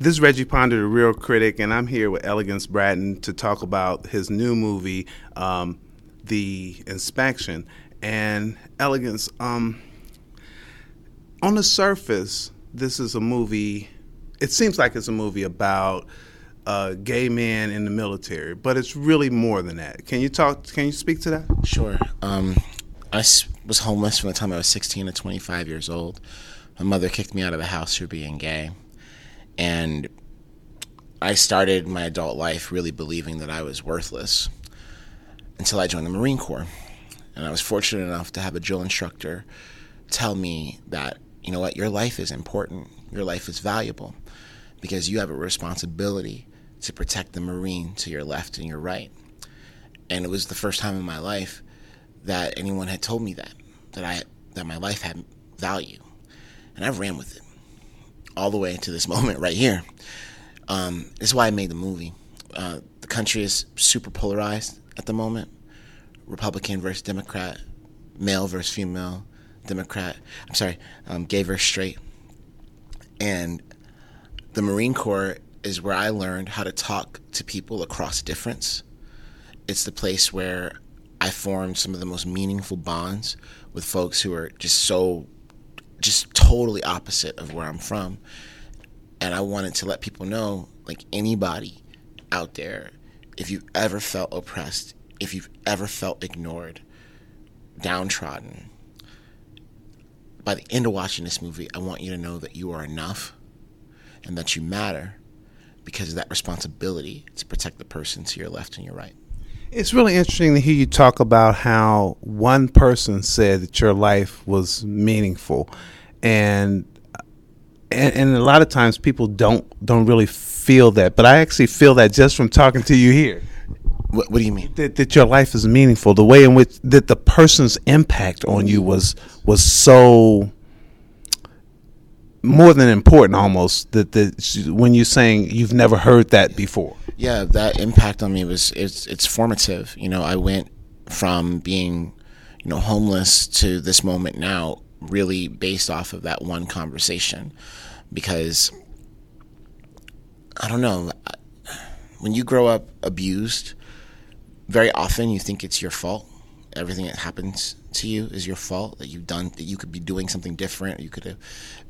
This is Reggie Ponder, the Real Critic, and I'm here with Elegance Bratton to talk about his new movie, um, The Inspection. And Elegance, um, on the surface, this is a movie. It seems like it's a movie about uh, gay men in the military, but it's really more than that. Can you talk? Can you speak to that? Sure. Um, I was homeless from the time I was 16 to 25 years old. My mother kicked me out of the house for being gay, and I started my adult life really believing that I was worthless until I joined the Marine Corps. And I was fortunate enough to have a drill instructor tell me that, you know what, your life is important, your life is valuable because you have a responsibility to protect the Marine to your left and your right. And it was the first time in my life that anyone had told me that, that I that my life had value. And I ran with it all the way to this moment right here. Um, this is why I made the movie. Uh, the country is super polarized at the moment Republican versus Democrat, male versus female, Democrat, I'm sorry, um, gay versus straight. And the Marine Corps is where I learned how to talk to people across difference. It's the place where I formed some of the most meaningful bonds with folks who are just so, just totally opposite of where I'm from. And I wanted to let people know, like anybody out there, if you've ever felt oppressed, if you've ever felt ignored, downtrodden, by the end of watching this movie, I want you to know that you are enough and that you matter because of that responsibility to protect the person to your left and your right. It's really interesting to hear you talk about how one person said that your life was meaningful, and and, and a lot of times people don't don't really feel that, but I actually feel that just from talking to you here. What, what do you mean? That, that your life is meaningful. The way in which that the person's impact on you was was so more than important almost that that when you're saying you've never heard that before yeah that impact on me was it's it's formative. You know i went from being you know homeless to this moment now really based off of that one conversation because i don't know when you grow up abused very often you think it's your fault. Everything that happens to you is your fault that you've done that you could be doing something different you could have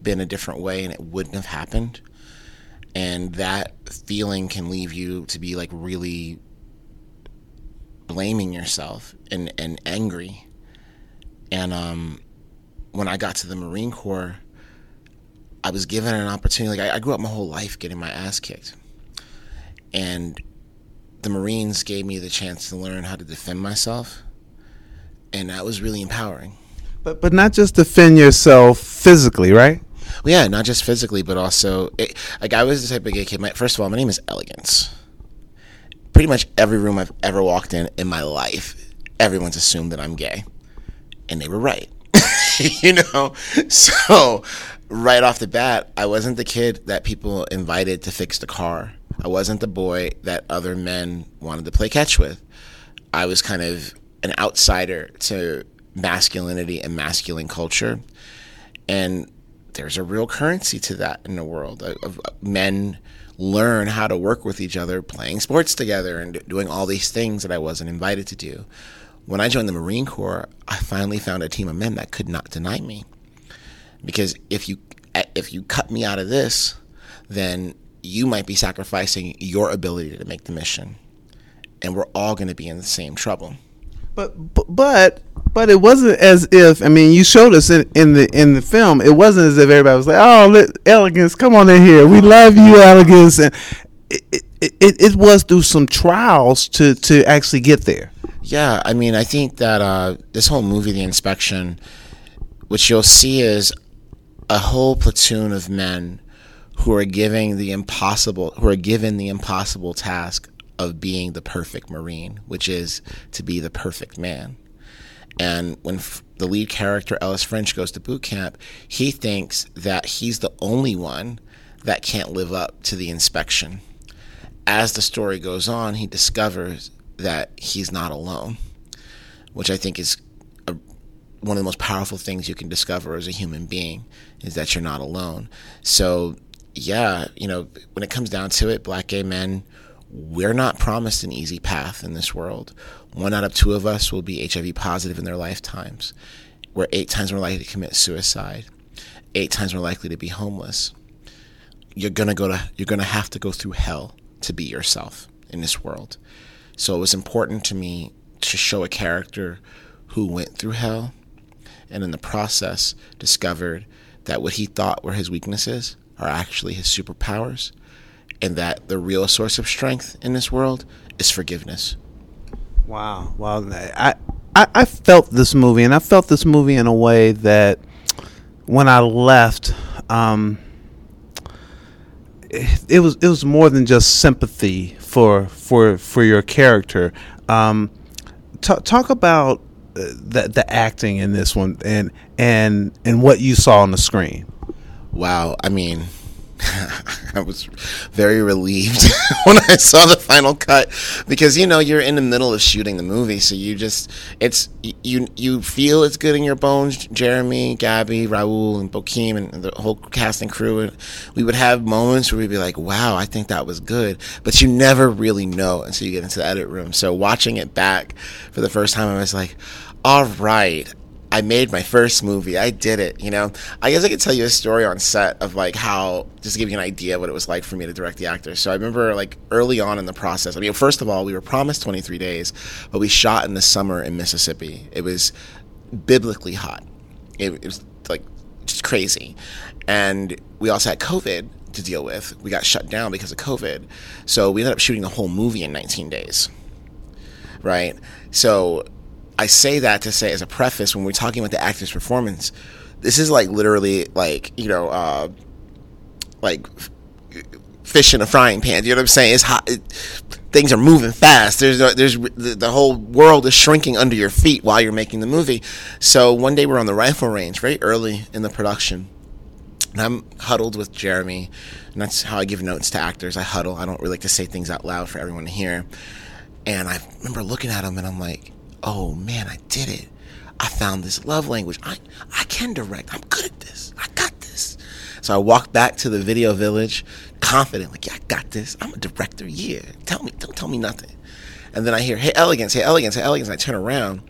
been a different way and it wouldn't have happened and that feeling can leave you to be like really blaming yourself and and angry and um when i got to the marine corps i was given an opportunity like I, I grew up my whole life getting my ass kicked and the marines gave me the chance to learn how to defend myself and that was really empowering. But but not just defend yourself physically, right? Well, yeah, not just physically, but also it, like I was the type of gay kid. My, first of all, my name is Elegance. Pretty much every room I've ever walked in in my life, everyone's assumed that I'm gay, and they were right. you know, so right off the bat, I wasn't the kid that people invited to fix the car. I wasn't the boy that other men wanted to play catch with. I was kind of an outsider to masculinity and masculine culture. And there's a real currency to that in the world. Of, men learn how to work with each other, playing sports together, and doing all these things that I wasn't invited to do. When I joined the Marine Corps, I finally found a team of men that could not deny me. Because if you if you cut me out of this, then you might be sacrificing your ability to make the mission, and we're all going to be in the same trouble. But but but it wasn't as if I mean you showed us in, in the in the film. It wasn't as if everybody was like, "Oh, let, elegance, come on in here. We love you, elegance." And it, it, it, it was through some trials to to actually get there. Yeah, I mean, I think that uh, this whole movie, The Inspection, which you'll see is a whole platoon of men who are giving the impossible, who are given the impossible task of being the perfect Marine, which is to be the perfect man. And when f- the lead character, Ellis French, goes to boot camp, he thinks that he's the only one that can't live up to the inspection. As the story goes on, he discovers that he's not alone, which I think is a, one of the most powerful things you can discover as a human being is that you're not alone. So yeah, you know, when it comes down to it, black gay men, we're not promised an easy path in this world. One out of two of us will be HIV positive in their lifetimes. We're eight times more likely to commit suicide, eight times more likely to be homeless. You're gonna go to you're gonna have to go through hell to be yourself in this world. So it was important to me to show a character who went through hell and in the process discovered that what he thought were his weaknesses are actually his superpowers and that the real source of strength in this world is forgiveness. Wow. Wow. I, I, I felt this movie, and I felt this movie in a way that when I left, um, it, it, was it was more than just sympathy for for for your character. Um, t- talk about uh, the the acting in this one and and and what you saw on the screen. Wow, I mean, I was very relieved when I saw the final cut because you know you're in the middle of shooting the movie, so you just it's you you feel it's good in your bones. Jeremy, Gabby, Raul, and Bokeem, and the whole cast and crew, and we would have moments where we'd be like, "Wow, I think that was good," but you never really know until you get into the edit room. So watching it back for the first time, I was like, "All right, I made my first movie. I did it. You know, I guess I could tell you a story on set of like how, just to give you an idea of what it was like for me to direct the actors. So I remember like early on in the process. I mean, first of all, we were promised 23 days, but we shot in the summer in Mississippi. It was biblically hot. It, it was like just crazy, and we also had COVID to deal with. We got shut down because of COVID, so we ended up shooting the whole movie in 19 days. Right. So I say that to say as a preface when we're talking about the actor's performance, this is like literally like you know, uh, like fish in a frying pan. You know what I'm saying? It's hot. It, things are moving fast. There's there's the, the, whole world is shrinking under your feet while you're making the movie. So one day we're on the rifle range, very early in the production, and I'm huddled with Jeremy, and that's how I give notes to actors. I huddle. I don't really like to say things out loud for everyone to hear. And I remember looking at him, and I'm like oh man, I did it. I found this love language. I, I can direct. I'm good at this. I got this. So I walked back to the video village, confident, like, yeah, I got this. I'm a director. Yeah. Tell me, don't tell me nothing. And then I hear, hey, elegance, hey, elegance, hey, elegance. I turn around,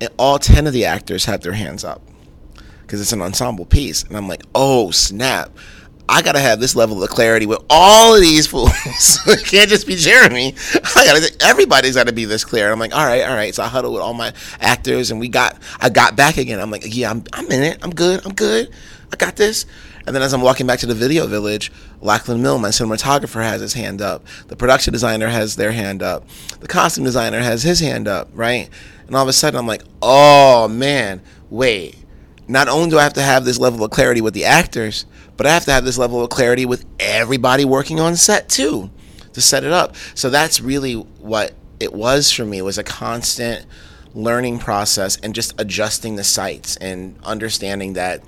and all 10 of the actors have their hands up because it's an ensemble piece. And I'm like, oh, snap. I gotta have this level of clarity with all of these fools. it can't just be Jeremy. I gotta. Everybody's gotta be this clear. I'm like, all right, all right. So I huddle with all my actors, and we got. I got back again. I'm like, yeah, I'm. I'm in it. I'm good. I'm good. I got this. And then as I'm walking back to the video village, Lachlan Milne, my cinematographer, has his hand up. The production designer has their hand up. The costume designer has his hand up. Right. And all of a sudden, I'm like, oh man, wait. Not only do I have to have this level of clarity with the actors but I have to have this level of clarity with everybody working on set too to set it up. So that's really what it was for me was a constant learning process and just adjusting the sights and understanding that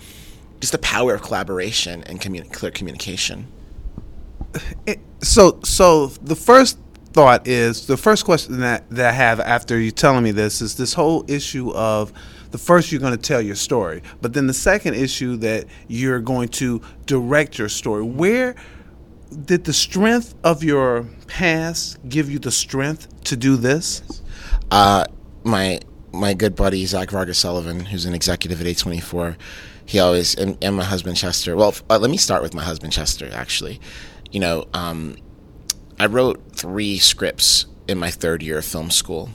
just the power of collaboration and communi- clear communication. so so the first thought is the first question that, that I have after you telling me this is this whole issue of the first you're going to tell your story, but then the second issue that you're going to direct your story. Where did the strength of your past give you the strength to do this? Uh, my my good buddy Zach Vargas Sullivan, who's an executive at A24, he always and, and my husband Chester. Well, uh, let me start with my husband Chester. Actually, you know, um, I wrote three scripts in my third year of film school.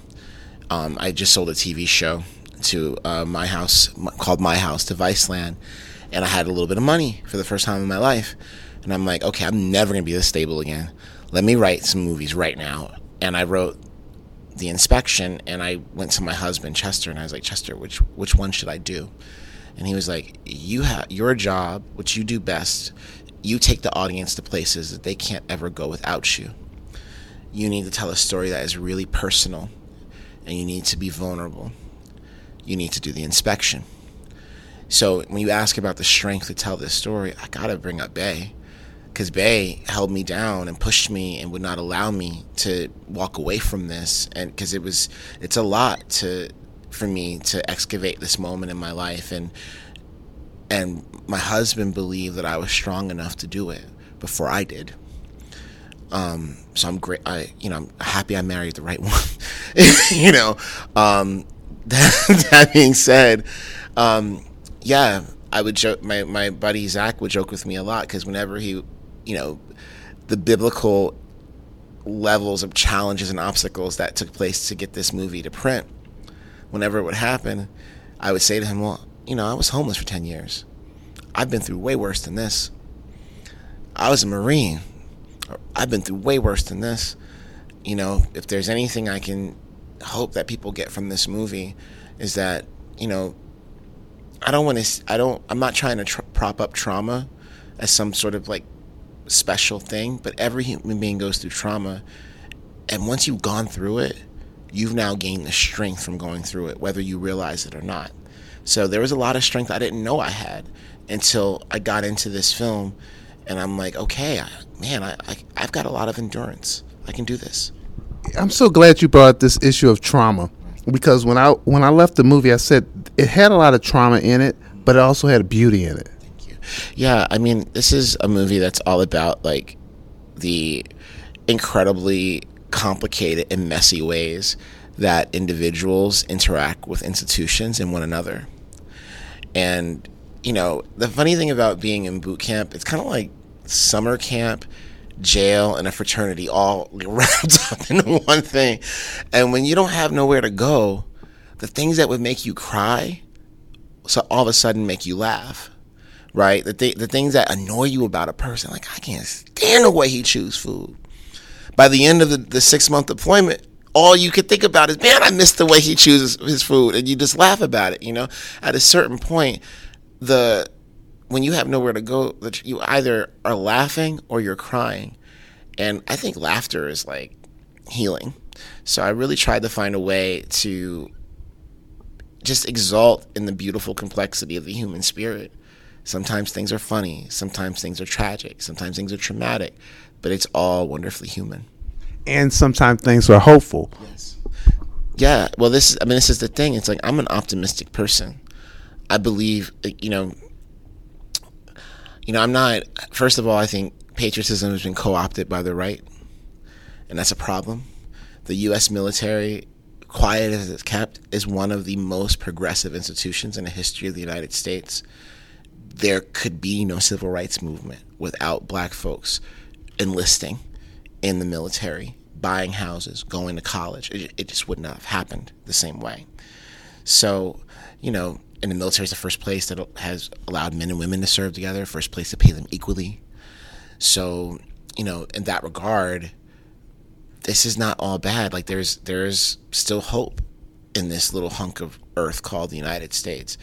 Um, I just sold a TV show to uh, my house called My House to Viceland, and I had a little bit of money for the first time in my life, and I'm like, okay, I'm never gonna be this stable again. Let me write some movies right now, and I wrote the inspection, and I went to my husband Chester, and I was like, Chester, which which one should I do? And he was like, you have your job, which you do best. You take the audience to places that they can't ever go without you. You need to tell a story that is really personal, and you need to be vulnerable you need to do the inspection. So when you ask about the strength to tell this story, I gotta bring up Bay, because Bay held me down and pushed me and would not allow me to walk away from this, and because it was it's a lot to for me to excavate this moment in my life, and and my husband believed that I was strong enough to do it, before I did. Um, so I'm great. I, you know, I'm happy I married the right one. you know, um, that, being said, um, yeah, I would joke. My my buddy Zach would joke with me a lot because whenever he, you know, the biblical levels of challenges and obstacles that took place to get this movie to print, whenever it would happen, I would say to him, "Well, you know, I was homeless for ten years. I've been through way worse than this. I was a Marine. I've been through way worse than this. You know, if there's anything I can hope that people get from this movie, is that you know, I don't want to. I don't. I'm not trying to tr- prop up trauma as some sort of like special thing, but every human being goes through trauma, and once you've gone through it, you've now gained the strength from going through it, whether you realize it or not. So there was a lot of strength I didn't know I had until I got into this film, and I'm like, okay, I, man, I, I I've got a lot of endurance. I can do this. I'm so glad you brought this issue of trauma because when I when I left the movie, I said it had a lot of trauma in it, but it also had beauty in it. Thank you. Yeah, I mean, this is a movie that's all about like the incredibly complicated and messy ways that individuals interact with institutions and one another. And you know, the funny thing about being in boot camp, it's kind of like summer camp, jail, and a fraternity all wrapped up in one thing. And when you don't have nowhere to go, the things that would make you cry, so all of a sudden make you laugh, right? The th- the things that annoy you about a person, like I can't stand the way he chews food. By the end of the, the six month deployment, all you could think about is, man, I miss the way he chooses his food, and you just laugh about it. You know, at a certain point, the when you have nowhere to go, you either are laughing or you're crying, and I think laughter is like healing. So I really tried to find a way to just exalt in the beautiful complexity of the human spirit. Sometimes things are funny, sometimes things are tragic, sometimes things are traumatic, but it's all wonderfully human. And sometimes things are hopeful. Yes. Yeah. Well, this is, I mean, this is the thing. It's like I'm an optimistic person. I believe, you know, you know, I'm not, first of all, I think patriotism has been co opted by the right, and that's a problem. The U.S. military, quiet as it's kept, is one of the most progressive institutions in the history of the United States. There could be no civil rights movement without black folks enlisting in the military, buying houses, going to college. It, it just would not have happened the same way. So, you know, and the military is the first place that has allowed men and women to serve together, first place to pay them equally. So, you know, in that regard, this is not all bad. Like there's there's still hope in this little hunk of earth called the United States.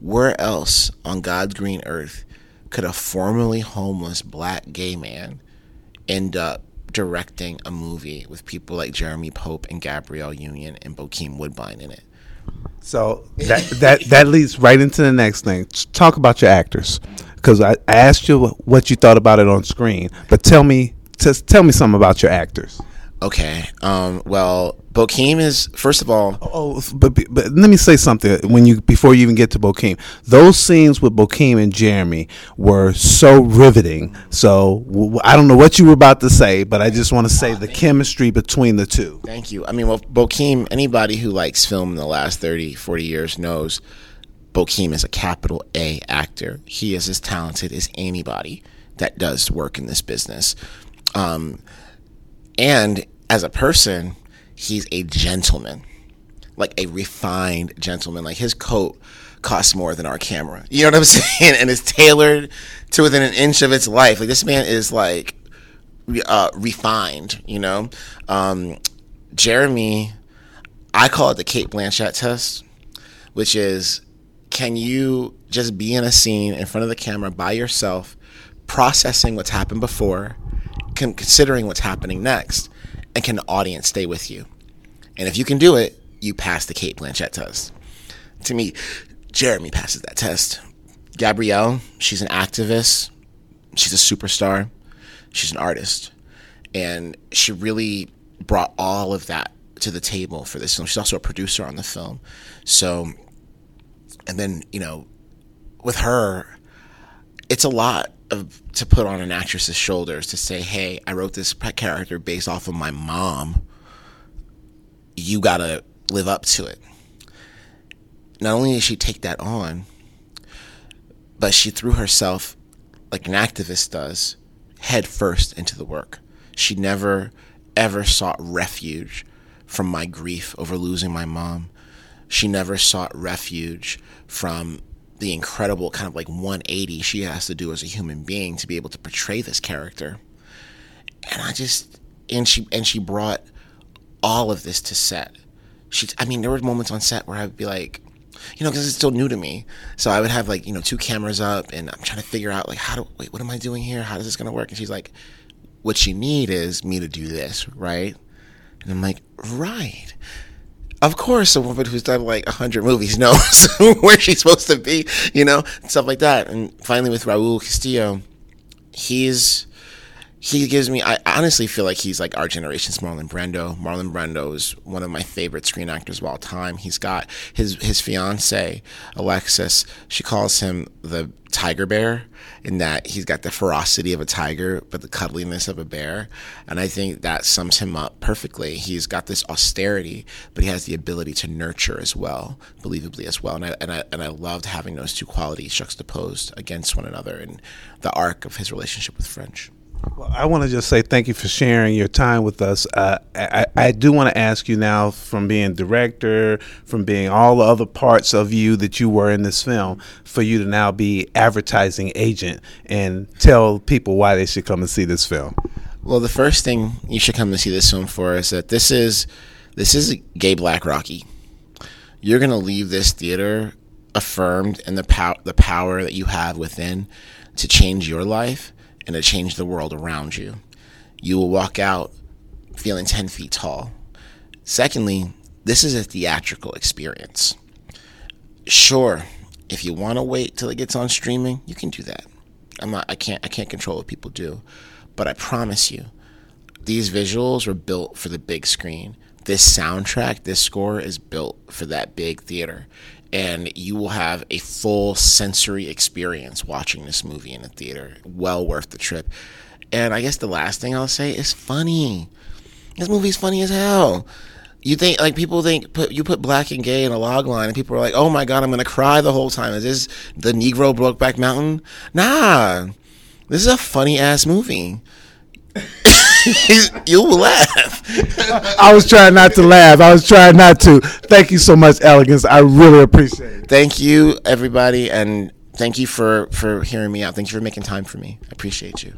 Where else on God's green earth could a formerly homeless black gay man end up directing a movie with people like Jeremy Pope and Gabrielle Union and Bokeem Woodbine in it? So that that that leads right into the next thing. Talk about your actors, because I, I asked you what you thought about it on screen, but tell me just tell me something about your actors. Okay. Um, well, Bokeem is first of all. Oh, but, but let me say something when you before you even get to Bokeem. Those scenes with Bokeem and Jeremy were so riveting. So w- I don't know what you were about to say, but I just want to say the chemistry between the two. Thank you. I mean, well, Bokeem. Anybody who likes film in the last 30, 40 years knows Bokeem is a capital A actor. He is as talented as anybody that does work in this business. Um, and as a person, he's a gentleman, like a refined gentleman. Like his coat costs more than our camera. You know what I'm saying? And it's tailored to within an inch of its life. Like this man is like uh, refined. You know, um, Jeremy. I call it the Cate Blanchett test, which is can you just be in a scene in front of the camera by yourself, processing what's happened before, considering what's happening next, and can the audience stay with you? And if you can do it, you pass the Cate Blanchett test. To me, Jeremy passes that test. Gabrielle, she's an activist. She's a superstar. She's an artist. And she really brought all of that to the table for this film. She's also a producer on the film. So, and then, you know, with her, it's a lot of, to put on an actress's shoulders to say, "Hey, I wrote this character based off of my mom. You gotta live up to it." Not only did she take that on, but she threw herself like an activist does, head first into the work. She never ever sought refuge from my grief over losing my mom. She never sought refuge from the incredible kind of like 180 she has to do as a human being to be able to portray this character. And I just and she and she brought all of this to set. She I mean there were moments on set where I'd be like you know, because it's still new to me. So I would have like, you know, two cameras up and I'm trying to figure out like, how do, wait, what am I doing here? How is this to work? And she's like, what you need is me to do this, right? And I'm like, right. Of course, a woman who's done like a hundred movies knows where she's supposed to be, you know, stuff like that. And finally, with Raul Castillo, he's he gives me. I honestly feel like he's like our generation's Marlon Brando. Marlon Brando is one of my favorite screen actors of all time. He's got his his fiance Alexis. She calls him the tiger bear, in that he's got the ferocity of a tiger, but the cuddliness of a bear. And I think that sums him up perfectly. He's got this austerity, but he has the ability to nurture as well, believably as well. And I and I and I loved having those two qualities juxtaposed against one another in the arc of his relationship with French. Well, I want to just say thank you for sharing your time with us. Uh, I, I, do want to ask you now, from being director, from being all the other parts of you that you were in this film, for you to now be advertising agent and tell people why they should come and see this film. Well, the first thing you should come and see this film for is that this is this is gay black Rocky. You're gonna leave this theater affirmed in the power the power that you have within to change your life and to change the world around you. You will walk out feeling 10 feet tall. Secondly, this is a theatrical experience. Sure, if you want to wait till it gets on streaming, you can do that. I'm not I can't I can't control what people do. But I promise you, these visuals were built for the big screen. This soundtrack, this score is built for that big theater and you will have a full sensory experience watching this movie in a theater. Well worth the trip. And I guess the last thing I'll say is funny. This movie's funny as hell. You think like people think put you put black and gay in a log line and people are like, oh my god, I'm gonna cry the whole time. Is this the Negro Brokeback Mountain? Nah, this is a funny ass movie. You'll laugh. I was trying not to laugh. I was trying not to. Thank you so much, Elegance. I really appreciate it. Thank you, everybody, and thank you for for hearing me out. Thank you for making time for me. I appreciate you.